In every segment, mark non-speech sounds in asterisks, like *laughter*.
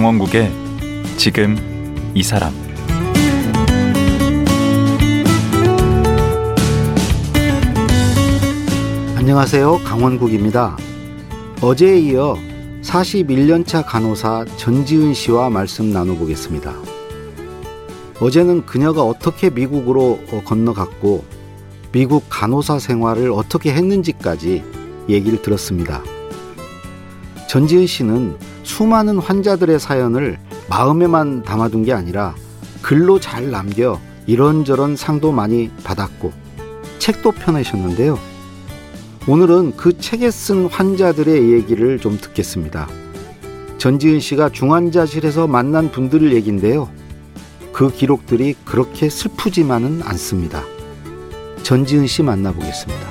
강원국의 지금 이 사람 안녕하세요. 강원국입니다. 어제에 이어 41년차 간호사 전지은 씨와 말씀 나눠보겠습니다. 어제는 그녀가 어떻게 미국으로 건너갔고 미국 간호사 생활을 어떻게 했는지까지 얘기를 들었습니다. 전지은 씨는 수많은 환자들의 사연을 마음에만 담아둔 게 아니라 글로 잘 남겨 이런저런 상도 많이 받았고 책도 펴내셨는데요. 오늘은 그 책에 쓴 환자들의 얘기를 좀 듣겠습니다. 전지은 씨가 중환자실에서 만난 분들 얘기인데요. 그 기록들이 그렇게 슬프지만은 않습니다. 전지은 씨 만나보겠습니다.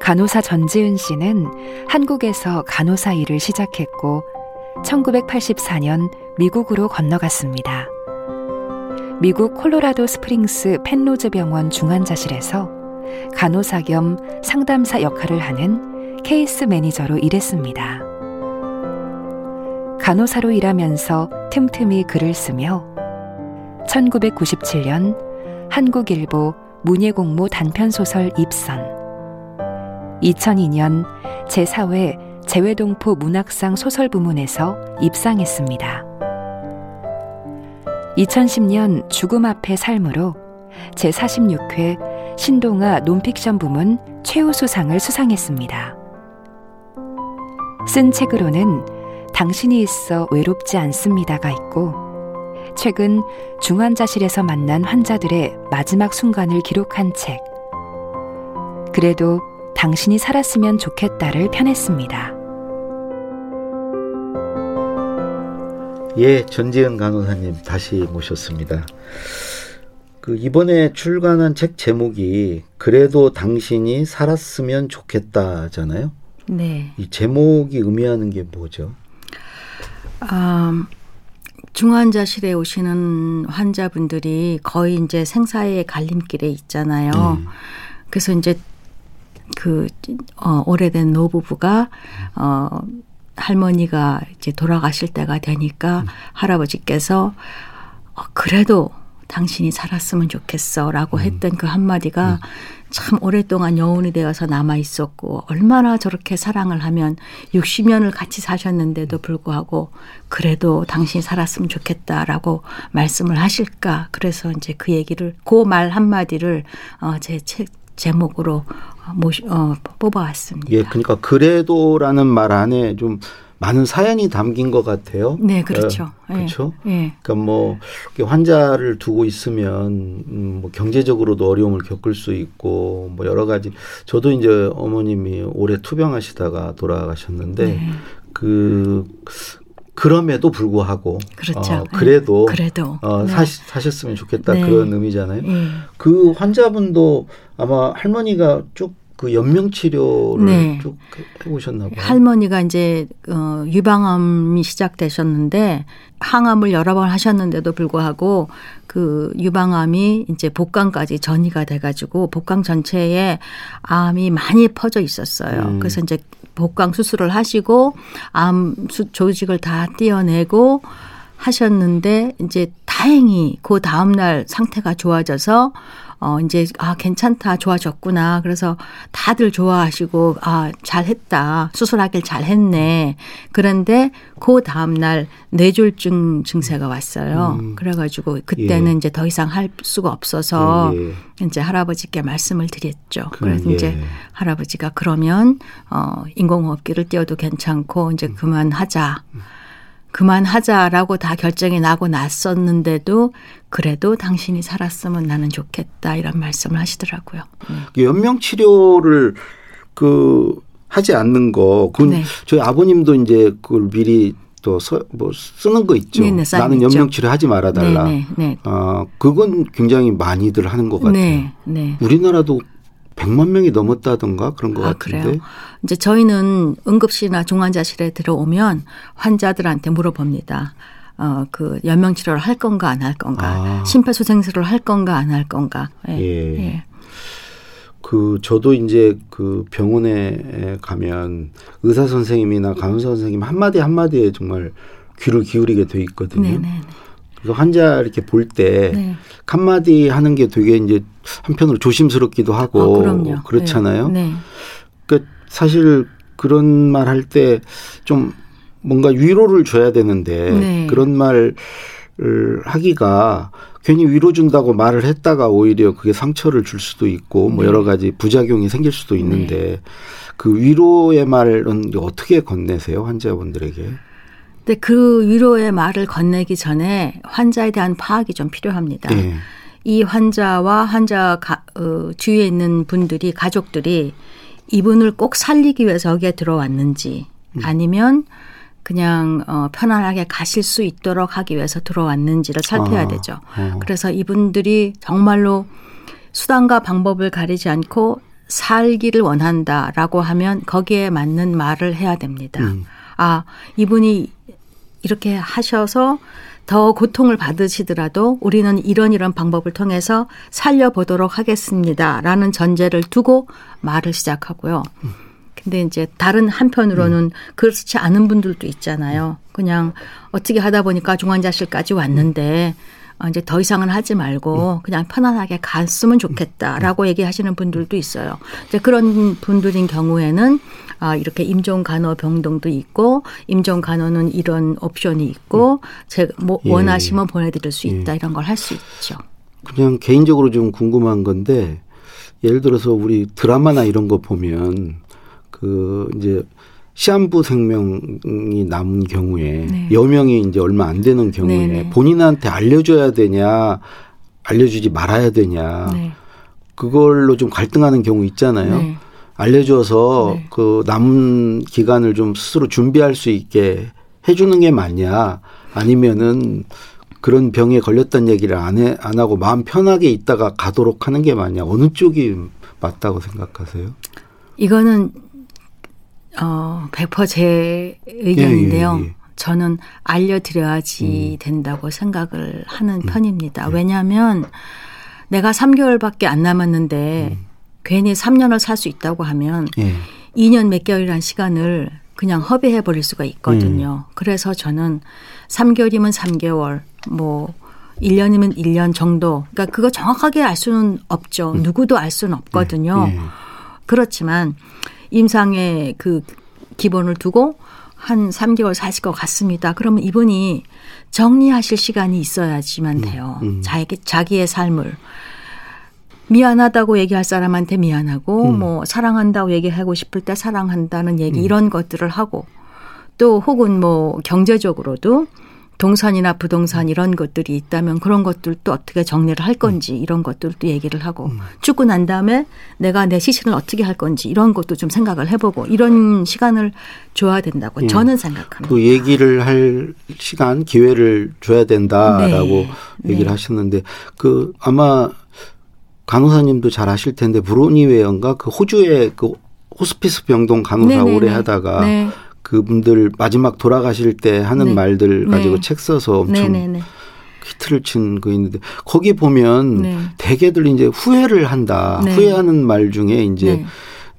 간호사 전지은 씨는 한국에서 간호사 일을 시작했고 1984년 미국으로 건너갔습니다. 미국 콜로라도 스프링스 펜로즈 병원 중환자실에서 간호사 겸 상담사 역할을 하는 case manager로 일했습니다. 간호사로 일하면서 틈틈이 글을 쓰며 1997년 한국일보 문예공모 단편소설 입선 2002년 제4회 재외동포 문학상 소설 부문에서 입상했습니다. 2010년 죽음 앞의 삶으로 제46회 신동아 논픽션 부문 최우수상을 수상했습니다. 쓴 책으로는 당신이 있어 외롭지 않습니다가 있고 최근 중환자실에서 만난 환자들의 마지막 순간을 기록한 책 그래도 당신이 살았으면 좋겠다를 편했습니다. 예, 전지현 간호사님 다시 모셨습니다. 그 이번에 출간한 책 제목이 그래도 당신이 살았으면 좋겠다잖아요. 네. 이 제목이 의미하는 게 뭐죠? 아, 중환자실에 오시는 환자분들이 거의 이제 생사의 갈림길에 있잖아요. 음. 그래서 이제 그, 어, 오래된 노부부가, 어, 할머니가 이제 돌아가실 때가 되니까 음. 할아버지께서, 어, 그래도 당신이 살았으면 좋겠어 라고 음. 했던 그 한마디가 음. 참 오랫동안 여운이 되어서 남아 있었고 얼마나 저렇게 사랑을 하면 60년을 같이 사셨는데도 불구하고 그래도 당신이 살았으면 좋겠다라고 말씀을 하실까 그래서 이제 그 얘기를 그 말 한마디를 어, 제 책 제목으로 모시, 어, 뽑아왔습니다. 예, 그러니까 그래도라는 말 안에 좀 많은 사연이 담긴 것 같아요. 네, 그렇죠. 예, 그렇죠. 예. 그러니까 뭐 환자를 두고 있으면 음, 뭐 경제적으로도 어려움을 겪을 수 있고 뭐 여러 가지. 저도 이제 어머님이 오래 투병하시다가 돌아가셨는데 네. 그 그럼에도 불구하고 그렇죠. 어, 그래도 네. 그래도 어, 네. 사시, 사셨으면 좋겠다 네. 그런 의미잖아요. 네. 그 환자분도 아마 할머니가 쭉 그 연명 치료를 네. 쭉 해보셨나 봐요. 할머니가 이제 어, 유방암이 시작되셨는데 항암을 여러 번 하셨는데도 불구하고 그 유방암이 이제 복강까지 전이가 돼가지고 복강 전체에 암이 많이 퍼져 있었어요. 음. 그래서 이제 복강 수술을 하시고 암 조직을 다 떼어내고 하셨는데 이제 다행히 그 다음 날 상태가 좋아져서 어 이제 아 괜찮다 좋아졌구나 그래서 다들 좋아하시고 아 잘했다 수술하길 잘했네 그런데 그 다음 날 뇌졸중 증세가 왔어요 음. 그래가지고 그때는 예. 이제 더 이상 할 수가 없어서 예. 이제 할아버지께 말씀을 드렸죠 그 래서 예. 이제 할아버지가 그러면 어 인공호흡기를 띄워도 괜찮고 이제 음. 그만하자. 음. 그만하자라고 다 결정이 나고 났었는데도 그래도 당신이 살았으면 나는 좋겠다 이런 말씀을 하시더라고요. 네. 연명 치료를 그 하지 않는 거, 그건 네. 저희 아버님도 이제 그걸 미리 또뭐 쓰는 거 있죠. 네네, 네, 나는 연명 치료 하지 말아 달라. 네, 네, 아, 그건 굉장히 많이들 하는 것 같아요. 우리나라도 100만 명이 넘었다던가 그런 것 아, 같은데. 그래요? 이제 저희는 응급실이나 중환자실에 들어오면 환자들한테 물어봅니다. 어, 그 연명 치료를 할 건가 안 할 건가, 아. 심폐소생술을 할 건가 안 할 건가. 예. 예. 예. 그 저도 이제 그 병원에 가면 의사 선생님이나 간호사 선생님 한 마디 한 마디에 정말 귀를 기울이게 돼 있거든요. 네네. 네, 네. 그래서 환자 이렇게 볼때 네. 한마디 하는 게 되게 이제 한편으로 조심스럽기도 하고 아, 그렇잖아요. 네. 네. 그 사실 그런 말 할 때 좀 뭔가 위로를 줘야 되는데 네. 그런 말을 하기가 괜히 위로 준다고 말을 했다가 오히려 그게 상처를 줄 수도 있고 뭐 네. 여러 가지 부작용이 생길 수도 있는데 네. 그 위로의 말은 어떻게 건네세요 환자분들에게? 근데 그 위로의 말을 건네기 전에 환자에 대한 파악이 좀 필요합니다. 네. 이 환자와 환자 가, 어, 주위에 있는 분들이 가족들이 이분을 꼭 살리기 위해서 여기에 들어왔는지 음. 아니면 그냥 어, 편안하게 가실 수 있도록 하기 위해서 들어왔는지를 살펴야 아, 되죠. 어. 그래서 이분들이 정말로 수단과 방법을 가리지 않고 살기를 원한다라고 하면 거기에 맞는 말을 해야 됩니다. 음. 아, 이분이 이렇게 하셔서 더 고통을 받으시더라도 우리는 이런 이런 방법을 통해서 살려보도록 하겠습니다. 라는 전제를 두고 말을 시작하고요. 근데 이제 다른 한편으로는 음. 그렇지 않은 분들도 있잖아요. 그냥 어떻게 하다 보니까 중환자실까지 왔는데 어, 이제 더 이상은 하지 말고 음. 그냥 편안하게 갔으면 좋겠다라고 음. 얘기하시는 분들도 있어요. 이제 그런 분들인 경우에는 아, 이렇게 임종 간호 병동도 있고 임종 간호는 이런 옵션이 있고 제가 뭐 예. 원하시면 보내드릴 수 있다 예. 이런 걸 할 수 있죠. 그냥 개인적으로 좀 궁금한 건데 예를 들어서 우리 드라마나 이런 거 보면 그 이제 시한부 생명이 남은 경우에 네. 여명이 이제 얼마 안 되는 경우에 네네. 네. 본인한테 알려줘야 되냐 알려주지 말아야 되냐 네. 그걸로 좀 갈등하는 경우 있잖아요. 네. 알려줘서 네. 그 남은 기간을 좀 스스로 준비할 수 있게 해주는 게 맞냐 아니면은 그런 병에 걸렸다는 얘기를 안, 해, 안 하고 마음 편하게 있다가 가도록 하는 게 맞냐 어느 쪽이 맞다고 생각하세요? 이거는 어, 100%제 의견인데요. 예, 예, 예. 저는 알려드려야지 음. 된다고 생각을 하는 음. 편입니다. 네. 왜냐하면 내가 3개월밖에 안 남았는데 음. 괜히 3년을 살 수 있다고 하면 예. 2년 몇 개월이라는 시간을 그냥 허비해 버릴 수가 있거든요. 음. 그래서 저는 3개월이면 3개월, 뭐 1년이면 1년 정도. 그러니까 그거 정확하게 알 수는 없죠. 음. 누구도 알 수는 없거든요. 예. 그렇지만 임상의 그 기본을 두고 한 3개월 사실 것 같습니다. 그러면 이분이 정리하실 시간이 있어야지만 음, 돼요. 음, 음. 자기, 자기의 삶을. 미안하다고 얘기할 사람한테 미안하고, 음. 뭐, 사랑한다고 얘기하고 싶을 때 사랑한다는 얘기, 음. 이런 것들을 하고, 또 혹은 뭐, 경제적으로도 동산이나 부동산 이런 것들이 있다면 그런 것들도 어떻게 정리를 할 건지 이런 것들도 얘기를 하고 음. 죽고 난 다음에 내가 내 시신을 어떻게 할 건지 이런 것도 좀 생각을 해보고 이런 시간을 줘야 된다고 예. 저는 생각합니다. 그 얘기를 할 시간 기회를 줘야 된다라고 네. 얘기를 네. 하셨는데 그 아마 간호사님도 잘 아실 텐데 브로니 웨어인가 그 호주의 그 호스피스 병동 간호사 네네네. 오래 하다가 네. 그분들 마지막 돌아가실 때 하는 네. 말들 가지고 네. 책 써서 엄청 네네네. 히트를 친 거 있는데 거기 보면 네. 대개들 이제 후회를 한다. 네. 후회하는 말 중에 이제 네.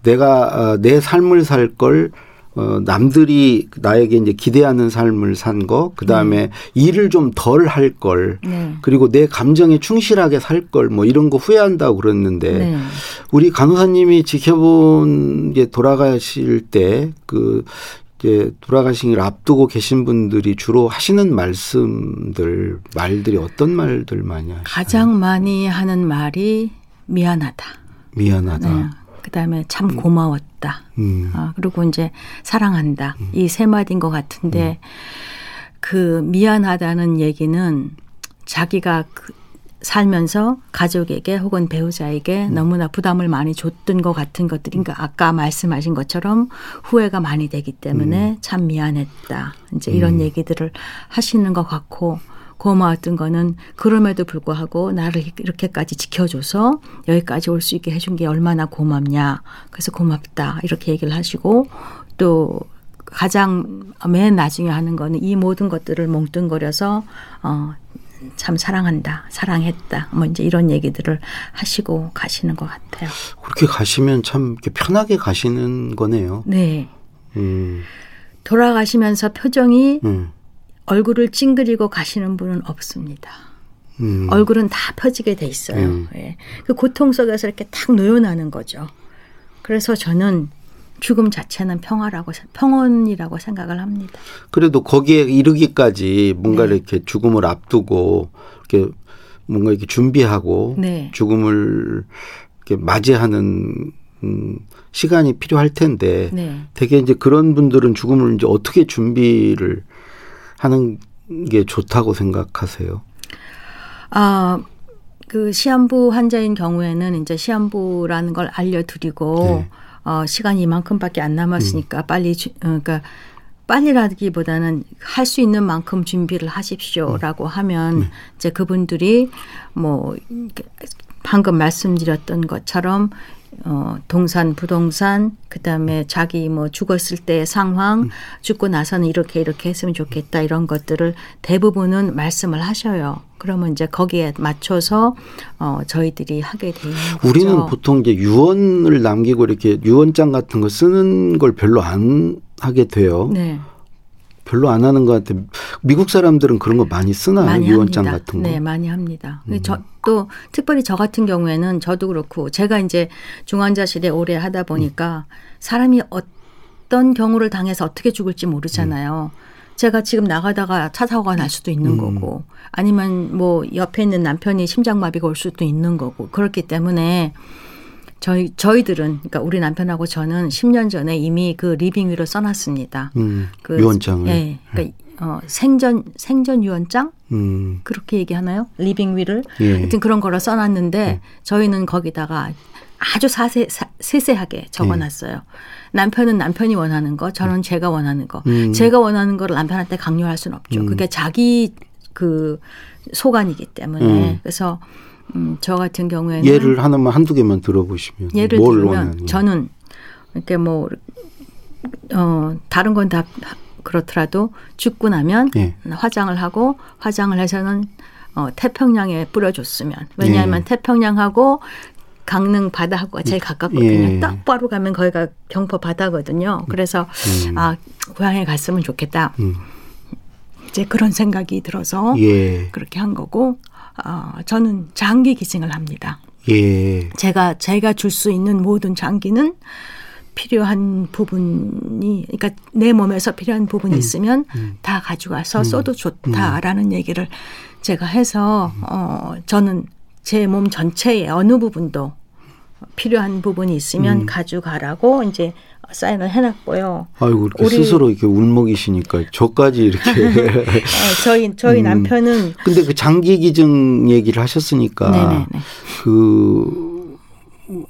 내가 어, 내 삶을 살 걸 어, 남들이 나에게 이제 기대하는 삶을 산 거, 그 다음에 네. 일을 좀 덜 할 걸, 네. 그리고 내 감정에 충실하게 살 걸, 뭐 이런 거 후회한다고 그랬는데, 네. 우리 간호사님이 지켜본 게 돌아가실 때, 그 이제 돌아가시기를 앞두고 계신 분들이 주로 하시는 말씀들 말들이 어떤 말들 많이 하시나요? 가장 많이 하는 말이 미안하다. 미안하다. 네. 그다음에 참 음. 고마웠다. 음. 아, 그리고 이제 사랑한다. 음. 이세 마디인 것 같은데 음. 그 미안하다는 얘기는 자기가 그 살면서 가족에게 혹은 배우자에게 음. 너무나 부담을 많이 줬던 것 같은 것들인가 아까 말씀하신 것처럼 후회가 많이 되기 때문에 음. 참 미안했다 이제 이런 음. 얘기들을 하시는 것 같고 고마웠던 거는 그럼에도 불구하고 나를 이렇게까지 지켜줘서 여기까지 올 수 있게 해준 게 얼마나 고맙냐 그래서 고맙다 이렇게 얘기를 하시고 또 가장 맨 나중에 하는 거는 이 모든 것들을 몽뚱거려서 어, 참 사랑한다, 사랑했다, 뭐 이제 이런 얘기들을 하시고 가시는 것 같아요. 그렇게 가시면 참 편하게 가시는 거네요. 네. 음. 돌아가시면서 표정이 음. 얼굴을 찡그리고 가시는 분은 없습니다. 음. 얼굴은 다 펴지게 돼 있어요. 음. 예. 그 고통 속에서 이렇게 탁 놓여나는 거죠. 그래서 저는 죽음 자체는 평화라고 평온이라고 생각을 합니다. 그래도 거기에 이르기까지 뭔가 네. 이렇게 죽음을 앞두고 이렇게 뭔가 이렇게 준비하고 네. 죽음을 이렇게 맞이하는 음, 시간이 필요할 텐데 네. 되게 이제 그런 분들은 죽음을 이제 어떻게 준비를 하는 게 좋다고 생각하세요? 아, 그 시한부 환자인 경우에는 이제 시한부라는 걸 알려드리고 네. 어, 시간이 이만큼밖에 안 남았으니까 음. 빨리 주, 어, 그러니까 빨리라기보다는 할 수 있는 만큼 준비를 하십시오라고 음. 하면 네. 이제 그분들이 뭐 방금 말씀드렸던 것처럼 어, 동산, 부동산, 그 다음에 자기 뭐 죽었을 때의 상황, 음. 죽고 나서는 이렇게 이렇게 했으면 좋겠다 이런 것들을 대부분은 말씀을 하셔요. 그러면 이제 거기에 맞춰서 어, 저희들이 하게 되는 거죠. 우리는 보통 이제 유언을 남기고 이렇게 유언장 같은 거 쓰는 걸 별로 안 하게 돼요. 네. 별로 안 하는 것 같아. 미국 사람들은 그런 거 많이 쓰나요? 많이 유언장 합니다. 같은 거. 네, 많이 합니다. 음. 저또 특별히 저 같은 경우에는 저도 그렇고 제가 이제 중환자실에 오래 하다 보니까 음. 사람이 어떤 경우를 당해서 어떻게 죽을지 모르잖아요. 음. 제가 지금 나가다가 차 사고가 날 수도 있는 음. 거고 아니면 뭐 옆에 있는 남편이 심장마비가 올 수도 있는 거고 그렇기 때문에 저희 저희들은 그러니까 우리 남편하고 저는 10년 전에 이미 그 living will로 써놨습니다. 음, 그 유언장을. 예. 그러니까 어, 생전 생전 유언장 음. 그렇게 얘기하나요? living will을 예. 하여튼 그런 거를 써놨는데 예. 저희는 거기다가 아주 사세, 사, 세세하게 적어놨어요. 예. 남편은 남편이 원하는 거, 저는 음. 제가 원하는 거. 음. 제가 원하는 거를 남편한테 강요할 수는 없죠. 음. 그게 자기 그 소관이기 때문에 음. 그래서 음, 저 같은 경우에는 예를 하나만 한두 개만 들어보시면 예를 들면 원하는. 저는 이렇게 뭐 어, 다른 건 다 그렇더라도 죽고 나면 예. 화장을 하고 화장을 해서는 어, 태평양에 뿌려줬으면 왜냐하면 예. 태평양하고 강릉 바다하고 제일 가깝거든요. 예. 딱 바로 가면 거기가 경포 바다거든요. 그래서 음. 아 고향에 갔으면 좋겠다. 음. 이제 그런 생각이 들어서 예. 그렇게 한 거고 어, 저는 장기 기증을 합니다. 예. 제가 제가 줄 수 있는 모든 장기는 필요한 부분이 그러니까 내 몸에서 필요한 부분이 음. 있으면 음. 다 가져가서 음. 써도 좋다라는 음. 얘기를 제가 해서 음. 어 저는 제 몸 전체의 어느 부분도 필요한 부분이 있으면 음. 가져가라고 이제 사인을 해놨고요. 아이고 이렇게 우리 스스로 이렇게 울먹이시니까 저까지 이렇게. 어, *laughs* 저희 저희 음. 남편은. 근데 그 장기 기증 얘기를 하셨으니까 네네네. 그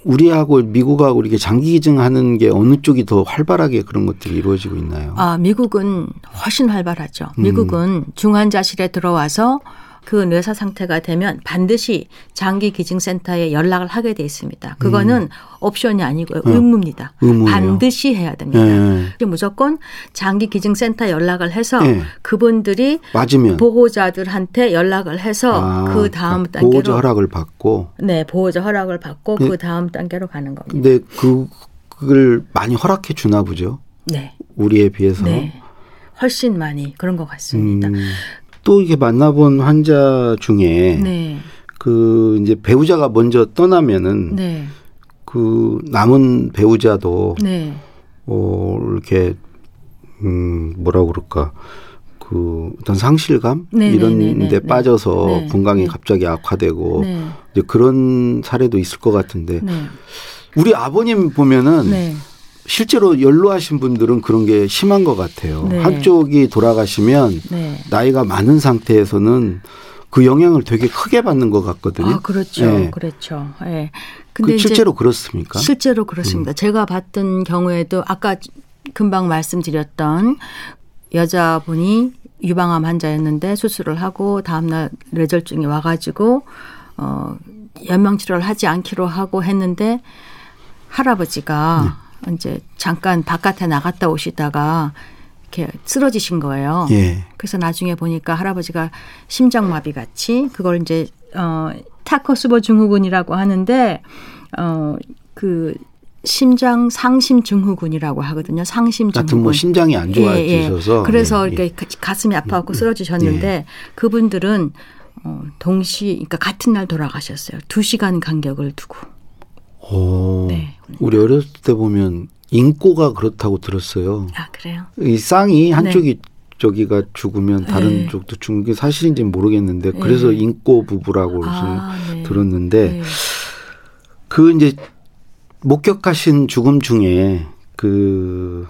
우리하고 미국하고 이렇게 장기 기증하는 게 어느 쪽이 더 활발하게 그런 것들이 이루어지고 있나요? 아 미국은 훨씬 활발하죠. 미국은 음. 중환자실에 들어와서 그 뇌사 상태가 되면 반드시 장기 기증센터에 연락을 하게 돼 있습니다. 그거는 음. 옵션이 아니고요. 네. 의무입니다. 의무예요. 반드시 해야 됩니다. 네. 무조건 장기 기증센터 연락을 해서 네. 그분들이 맞으면. 보호자들한테 연락을 해서 아, 그 다음 그러니까 단계로 보호자 허락을 받고 네 보호자 허락을 받고 네. 그 다음 단계로 가는 겁니다. 근데 그 그걸 많이 허락해 주나 보죠. 네. 우리에 비해서. 네. 훨씬 많이 그런 것 같습니다. 음. 또 이게 만나본 환자 중에 네. 그 이제 배우자가 먼저 떠나면은 네. 그 남은 배우자도 네. 어 이렇게 음 뭐라 그럴까. 그 어떤 상실감? 네, 네 이런 네, 네, 데 빠져서 건강이 갑자기 악화되고 이제 그런 사례도 있을 것 같은데. 우리 아버님 보면은 실제로 연로하신 분들은 그런 게 심한 것 같아요. 네. 한쪽이 돌아가시면 네. 나이가 많은 상태에서는 그 영향을 되게 크게 받는 것 같거든요. 아, 그렇죠. 네. 그렇죠. 예. 네. 근데 그 실제로 그렇습니까? 실제로 그렇습니다. 음. 제가 봤던 경우에도 아까 금방 말씀드렸던 여자분이 유방암 환자였는데 수술을 하고 다음날 뇌졸중이 와가지고 어 연명 치료를 하지 않기로 하고 했는데 할아버지가 네. 이제 잠깐 바깥에 나갔다 오시다가 이렇게 쓰러지신 거예요. 예. 그래서 나중에 보니까 할아버지가 심장마비 같이 그걸 이제 어 타코스보 증후군이라고 하는데 어그 심장 상심 증후군이라고 하거든요. 상심 증후군. 같은 뭐 심장이 안 좋아지셔서. 예, 예. 그래서 예, 예. 가슴이 아파갖고 음, 음. 쓰러지셨는데 예. 그분들은 어, 동시, 그러니까 같은 날 돌아가셨어요. 두 시간 간격을 두고. 오, 네. 우리 어렸을 때 보면 인꼬가 그렇다고 들었어요. 아 그래요? 이 쌍이 한쪽이 네. 저기가 죽으면 다른 네. 쪽도 죽는 게 사실인지 는 모르겠는데 네. 그래서 인꼬 부부라고 아, 네. 들었는데 네. 그 이제 목격하신 죽음 중에 그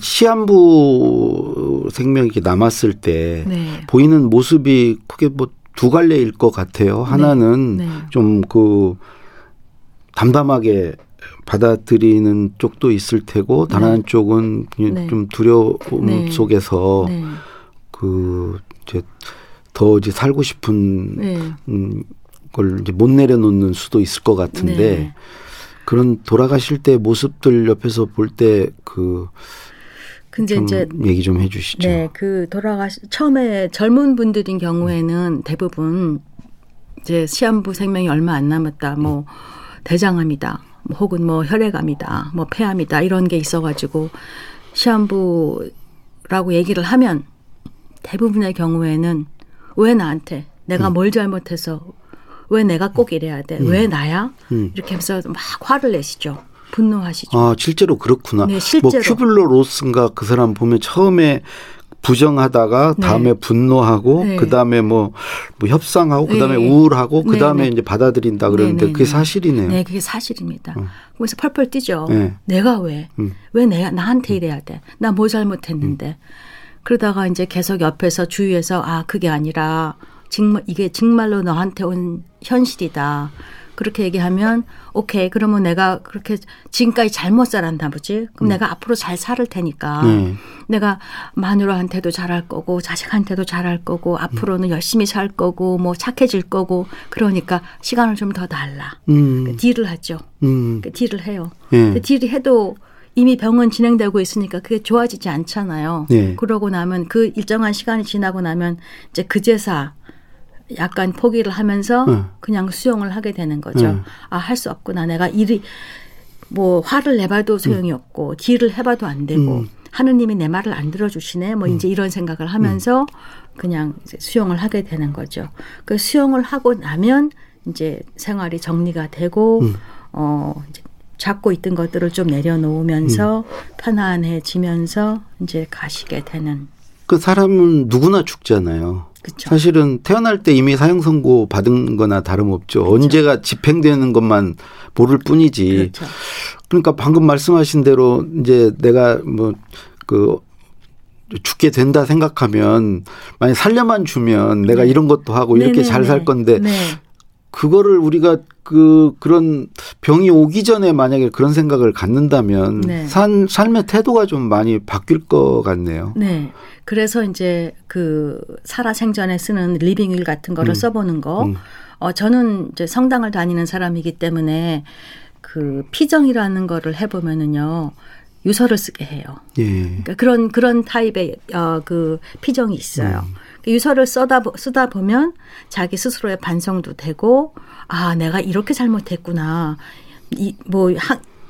시한부 생명이 이렇게 남았을 때 네. 보이는 모습이 크게 뭐 두 갈래일 것 같아요. 하나는 네. 네. 좀그 담담하게 받아들이는 쪽도 있을 테고 네. 다른 쪽은 네. 좀 두려움 네. 속에서 네. 그 이제 더 이제 살고 싶은 네. 음, 걸 이제 못 내려놓는 수도 있을 것 같은데 네. 그런 돌아가실 때 모습들 옆에서 볼 때그 근데 이제 얘기 좀 해주시죠. 네, 그 돌아가시 처음에 젊은 분들인 경우에는 대부분 이제 시한부 생명이 얼마 안 남았다, 뭐 대장암이다, 뭐 혹은 뭐 혈액암이다, 뭐 폐암이다 이런 게 있어 가지고 시한부라고 얘기를 하면 대부분의 경우에는 왜 나한테 내가 음. 뭘 잘못해서 왜 내가 꼭 이래야 돼? 음. 왜 나야? 음. 이렇게 하면서 막 화를 내시죠. 분노하시죠. 아 실제로 그렇구나. 네, 뭐 실제로. 뭐 큐블러 로스인가 그 사람 보면 처음에 부정하다가 네. 다음에 네. 분노하고 네. 그다음에 뭐, 뭐 협상하고 그다음에 네. 우울하고 네, 그다음에 네. 이제 받아들인다 그러는데 그게 사실이네요. 네, 그게 사실입니다. 어. 그래서 펄펄 뛰죠. 내가 왜? 음. 왜 내가 나한테 이래야 돼? 나 뭐 잘못했는데. 음. 그러다가 이제 계속 옆에서 주위에서 아, 그게 아니라 정말 이게 정말로 너한테 온 현실이다. 그렇게 얘기하면 오케이 그러면 내가 그렇게 지금까지 잘못 살았나 보지 그럼 음. 내가 앞으로 잘 살을 테니까 음. 내가 마누라한테도 잘할 거고 자식한테도 잘할 거고 앞으로는 음. 열심히 살 거고 뭐 착해질 거고 그러니까 시간을 좀 더 달라 음. 그 딜을 하죠 음. 그 딜을 해요 예. 그 딜을 해도 이미 병은 진행되고 있으니까 그게 좋아지지 않잖아요. 예. 그러고 나면 그 일정한 시간이 지나고 나면 이제 그제사 약간 포기를 하면서 네. 그냥 수용을 하게 되는 거죠. 네. 아, 할 수 없구나. 내가 일이 뭐 화를 내봐도 소용이 음. 없고 딜을 해봐도 안 되고 음. 하느님이 내 말을 안 들어주시네. 뭐 음. 이제 이런 생각을 하면서 음. 그냥 수용을 하게 되는 거죠. 그 수용을 하고 나면 이제 생활이 정리가 되고 음. 어 이제 잡고 있던 것들을 좀 내려놓으면서 음. 편안해지면서 이제 가시게 되는. 그 사람은 누구나 죽잖아요. 그쵸. 사실은 태어날 때 이미 사형 선고 받은 거나 다름없죠. 그쵸. 언제가 집행되는 것만 모를 뿐이지. 그렇죠. 그러니까 방금 말씀하신 대로 이제 내가 뭐그 죽게 된다 생각하면 만약 살려만 주면 내가 네. 이런 것도 하고 이렇게 잘 살 건데 네. 그거를 우리가 그 그런 병이 오기 전에 만약에 그런 생각을 갖는다면 네. 산 삶의 태도가 좀 많이 바뀔 것 같네요. 네. 그래서 이제 그 살아 생전에 쓰는 living will 같은 거를 음. 써보는 거. 음. 어, 저는 이제 성당을 다니는 사람이기 때문에 그 피정이라는 거를 해보면은요. 유서를 쓰게 해요. 예. 그러니까 그런 그런 타입의 어, 그 피정이 있어요. 음. 그 유서를 써다 쓰다 보면 자기 스스로의 반성도 되고 아 내가 이렇게 잘못했구나. 이뭐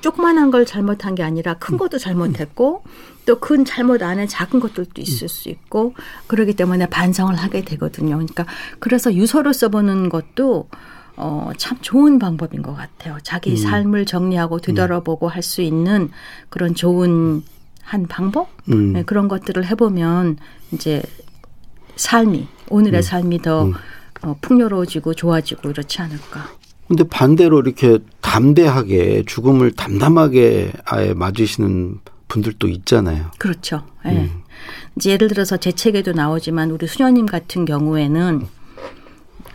조그만한 걸 잘못한 게 아니라 큰 것도 잘못했고 또 큰 잘못 안에 작은 것들도 있을 수 있고 그러기 때문에 반성을 하게 되거든요. 그러니까 그래서 유서를 써보는 것도 어, 참 좋은 방법인 것 같아요. 자기 음. 삶을 정리하고 뒤돌아보고 할수 있는 그런 좋은 한 방법 음. 네, 그런 것들을 해보면 이제 삶이 오늘의 음. 삶이 더 음. 어, 풍요로워지고 좋아지고 이렇지 않을까. 근데 반대로 이렇게 담대하게 죽음을 담담하게 아예 맞으시는 분들도 있잖아요. 그렇죠. 예. 네. 음. 이제 예를 들어서 제 책에도 나오지만 우리 수녀님 같은 경우에는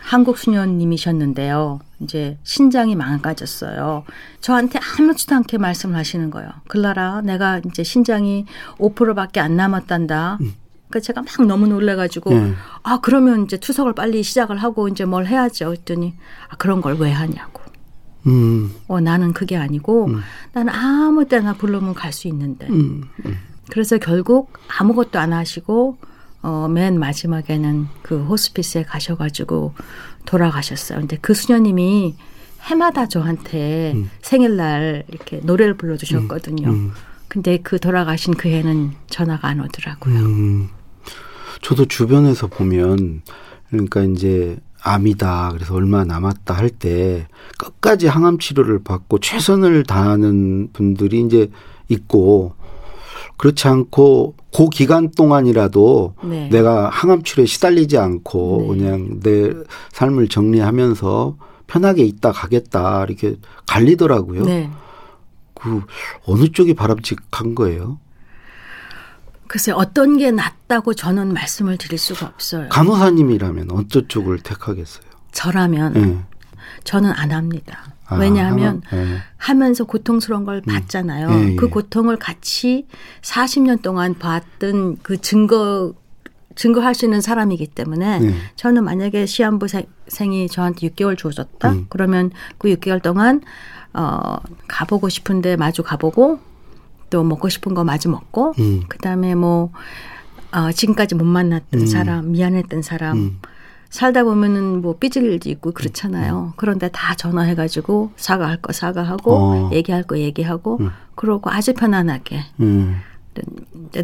한국 수녀님이셨는데요. 이제 신장이 망가졌어요. 저한테 아무렇지도 않게 말씀을 하시는 거예요. 글라라, 내가 이제 신장이 5%밖에 안 남았단다. 음. 그러니까 제가 막 너무 놀래가지고 네. 아 그러면 이제 투석을 빨리 시작을 하고 이제 뭘 해야죠. 했더니 아 그런 걸 왜 하냐고. 음. 어, 나는 그게 아니고 음. 나는 아무 때나 불러면 갈 수 있는데. 음. 음. 그래서 결국 아무것도 안 하시고 어, 맨 마지막에는 그 호스피스에 가셔가지고 돌아가셨어요. 근데 그 수녀님이 해마다 저한테 음. 생일날 이렇게 노래를 불러주셨거든요. 음. 음. 근데 그 돌아가신 그 해는 전화가 안 오더라고요. 음. 저도 주변에서 보면 그러니까 이제 암이다. 그래서 얼마 남았다 할 때 끝까지 항암 치료를 받고 최선을 다하는 분들이 이제 있고 그렇지 않고 그 기간 동안이라도 네. 내가 항암 치료에 시달리지 않고 네. 그냥 내 삶을 정리하면서 편하게 있다 가겠다 이렇게 갈리더라고요. 네. 그 어느 쪽이 바람직한 거예요? 글쎄 어떤 게 낫다고 저는 말씀을 드릴 수가 없어요. 간호사님이라면 어떤 쪽을 택하겠어요? 저라면 네. 저는 안 합니다. 아, 왜냐하면 네. 하면서 고통스러운 걸 음. 봤잖아요. 네, 그 고통을 같이 40년 동안 봤던 그 증거 증거할 수 있는 사람이기 때문에 네. 저는 만약에 시한부 생이 저한테 6개월 주어졌다 음. 그러면 그 6개월 동안 어 가보고 싶은데 마주 가보고 또 먹고 싶은 거 마주 먹고 음. 그다음에 뭐 어, 지금까지 못 만났던 음. 사람 미안했던 사람 음. 살다 보면은 뭐 삐질 일도 있고 그렇잖아요. 음. 그런데 다 전화해가지고 사과할 거 사과하고 어. 얘기할 거 얘기하고 음. 그러고 아주 편안하게 음.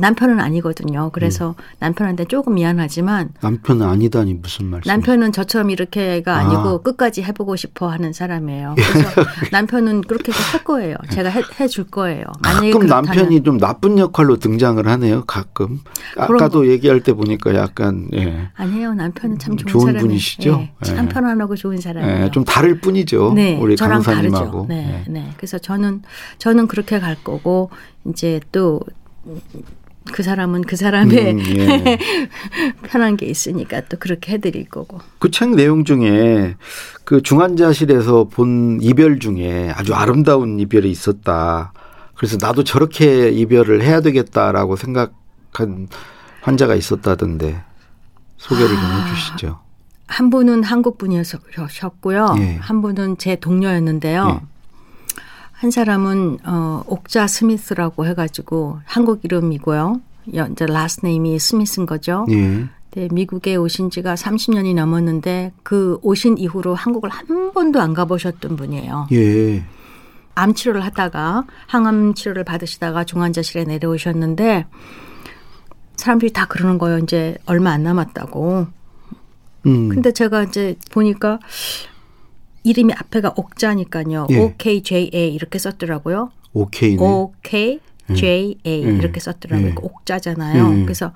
남편은 아니거든요. 그래서 음. 남편한테 조금 미안하지만 남편은 아니다니 무슨 말씀? 남편은 저처럼 이렇게가 아니고 아. 끝까지 해보고 싶어 하는 사람이에요. 그래서 남편은 그렇게 할 거예요. 제가 해, 줄 거예요. 가끔 남편이 좀 나쁜 역할로 등장을 하네요. 가끔 아까도 얘기할 때 보니까 약간 예. 아니에요. 남편은 참 좋은, 좋은 분이시죠. 예. 참 예. 편안하고 좋은 사람이에요. 예. 좀 다를 뿐이죠. 네, 우리 저랑 강사님하고. 다르죠. 네, 예. 네. 그래서 저는 저는 그렇게 갈 거고 이제 또 그 사람은 그 사람의 음, 예. *laughs* 편한 게 있으니까 또 그렇게 해드릴 거고. 그 책 내용 중에 그 중환자실에서 본 이별 중에 아주 아름다운 이별이 있었다. 그래서 나도 저렇게 이별을 해야 되겠다라고 생각한 환자가 있었다던데 소개를 아, 좀 해주시죠. 한 분은 한국 분이셨고요. 예. 한 분은 제 동료였는데요. 예. 한 사람은 어 옥자 스미스라고 해가지고 한국 이름이고요. 이제 last name이 스미스인 거죠. 예. 네, 미국에 오신 지가 30년이 넘었는데 그 오신 이후로 한국을 한 번도 안 가보셨던 분이에요. 예. 암 치료를 하다가 항암 치료를 받으시다가 중환자실에 내려오셨는데 사람들이 다 그러는 거예요. 이제 얼마 안 남았다고. 음. 근데 제가 이제 보니까 이름이 앞에가 옥자니까요. 예. OKJA 이렇게 썼더라고요. OK네. OKJA 예. 이렇게 썼더라고요. 예. 옥자잖아요. 예. 그래서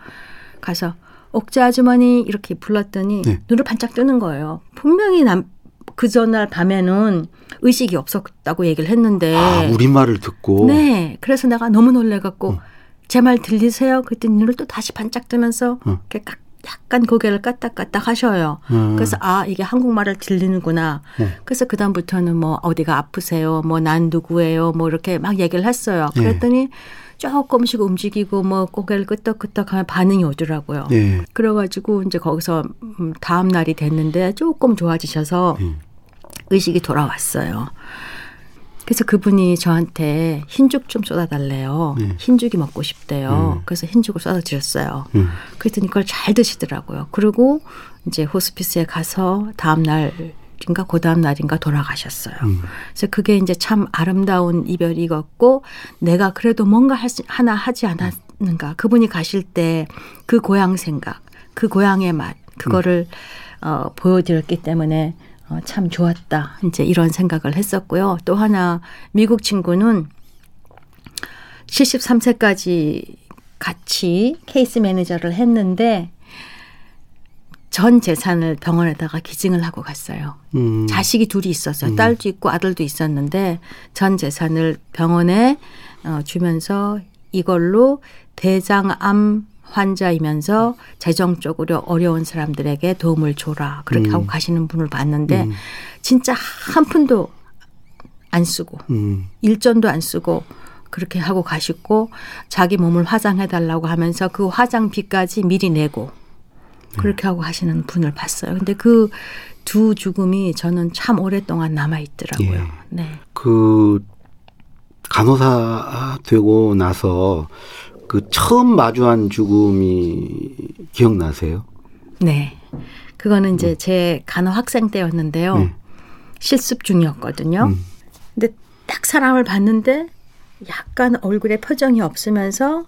가서 옥자 아주머니 이렇게 불렀더니 네. 눈을 반짝 뜨는 거예요. 분명히 남, 그 전날 밤에는 의식이 없었다고 얘기를 했는데. 아, 우리말을 듣고. 네. 그래서 내가 너무 놀래 갖고 어. 제말 들리세요? 그랬더니 눈을 또 다시 반짝 뜨면서 어. 이렇게 깍 약간 고개를 까딱까딱 하셔요. 음. 그래서 아 이게 한국말을 들리는구나. 음. 그래서 그 다음부터는 뭐 어디가 아프세요? 뭐 난 누구예요? 뭐 이렇게 막 얘기를 했어요. 예. 그랬더니 네. 조금씩 움직이고 뭐 고개를 끄덕끄덕 하면 반응이 오더라고요. 네. 그래가지고 이제 거기서 음, 다음 날이 됐는데 조금 좋아지셔서 음. 의식이 돌아왔어요. 그래서 그분이 저한테 흰죽 좀 쏟아달래요. 네. 흰죽이 먹고 싶대요. 음. 그래서 흰죽을 쏟아드렸어요. 음. 그랬더니 그걸 잘 드시더라고요. 그리고 이제 호스피스에 가서 다음 날인가 그 다음 날인가 돌아가셨어요. 음. 그래서 그게 이제 참 아름다운 이별이었고 내가 그래도 뭔가 할 수, 하나 하지 않았는가. 그분이 가실 때 그 고향 생각, 그 고향의 맛, 그거를 어, 보여드렸기 때문에 어, 참 좋았다. 이제 이런 생각을 했었고요. 또 하나 미국 친구는 73세까지 같이 케이스 매니저를 했는데 전 재산을 병원에다가 기증을 하고 갔어요. 음. 자식이 둘이 있었어요. 음. 딸도 있고 아들도 있었는데 전 재산을 병원에 어, 주면서 이걸로 대장암 환자이면서 재정적으로 어려운 사람들에게 도움을 줘라. 그렇게 음. 하고 가시는 분을 봤는데 음. 진짜 한 푼도 안 쓰고 음. 일전도 안 쓰고 그렇게 하고 가시고 자기 몸을 화장해 달라고 하면서 그 화장비까지 미리 내고 그렇게 하고 하시는 분을 봤어요. 근데 그 두 죽음이 저는 참 오랫동안 남아 있더라고요. 예. 네. 그 간호사 되고 나서 그 처음 마주한 죽음이 기억나세요? 네. 그거는 이제 음. 제 간호 학생 때였는데요. 네. 실습 중이었거든요. 음. 근데 딱 사람을 봤는데 약간 얼굴에 표정이 없으면서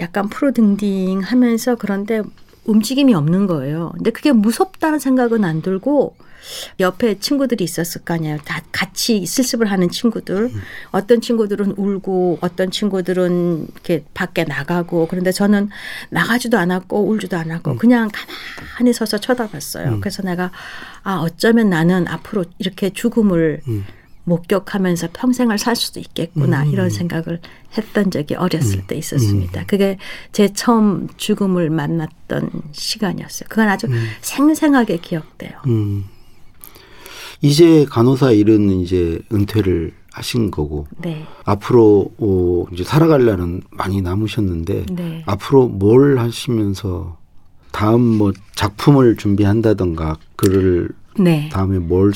약간 프로딩딩 하면서 그런데 움직임이 없는 거예요. 근데 그게 무섭다는 생각은 안 들고 옆에 친구들이 있었을 거 아니에요. 다 같이 실습을 하는 친구들. 음. 어떤 친구들은 울고 어떤 친구들은 이렇게 밖에 나가고 그런데 저는 나가지도 않았고 울지도 않았고 음. 그냥 가만히 서서 쳐다봤어요. 음. 그래서 내가 아 어쩌면 나는 앞으로 이렇게 죽음을 음. 목격하면서 평생을 살 수도 있겠구나 음. 이런 생각을 했던 적이 어렸을 음. 때 있었습니다. 음. 그게 제 처음 죽음을 만났던 시간이었어요. 그건 아주 음. 생생하게 기억돼요. 음. 이제 간호사 일은 이제 은퇴를 하신 거고 네. 앞으로 어, 이제 살아갈 날은 많이 남으셨는데 네. 앞으로 뭘 하시면서 다음 뭐 작품을 준비한다던가 글을 네. 다음에 뭘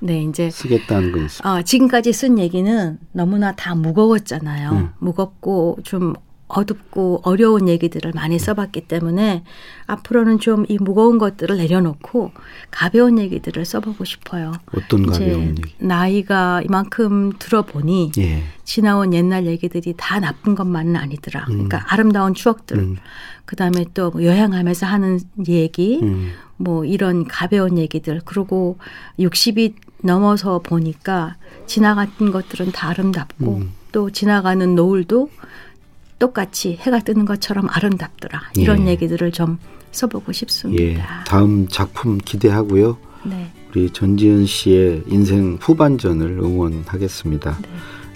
네, 이제 쓰겠다는 거 있어요. 어, 지금까지 쓴 얘기는 너무나 다 무거웠잖아요. 음. 무겁고 좀 어둡고 어려운 얘기들을 많이 써봤기 때문에 앞으로는 좀 이 무거운 것들을 내려놓고 가벼운 얘기들을 써보고 싶어요. 어떤 가벼운 얘기? 나이가 이만큼 들어보니 예. 지나온 옛날 얘기들이 다 나쁜 것만은 아니더라. 음. 그러니까 아름다운 추억들, 음. 그 다음에 또뭐 여행하면서 하는 얘기, 음. 뭐 이런 가벼운 얘기들. 그리고 60이 넘어서 보니까 지나갔던 것들은 다 아름답고 음. 또 지나가는 노을도 똑같이 해가 뜨는 것처럼 아름답더라. 이런 예. 얘기들을 좀 써보고 싶습니다. 예. 다음 작품 기대하고요. 네. 우리 전지현 씨의 인생 후반전을 응원하겠습니다. 네.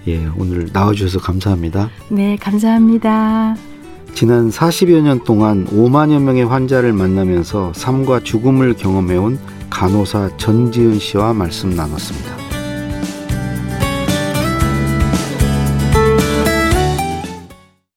예, 오늘 나와주셔서 감사합니다. 네, 감사합니다. 지난 40여 년 동안 5만여 명의 환자를 만나면서 삶과 죽음을 경험해온 간호사 전지은 씨와 말씀 나눴습니다.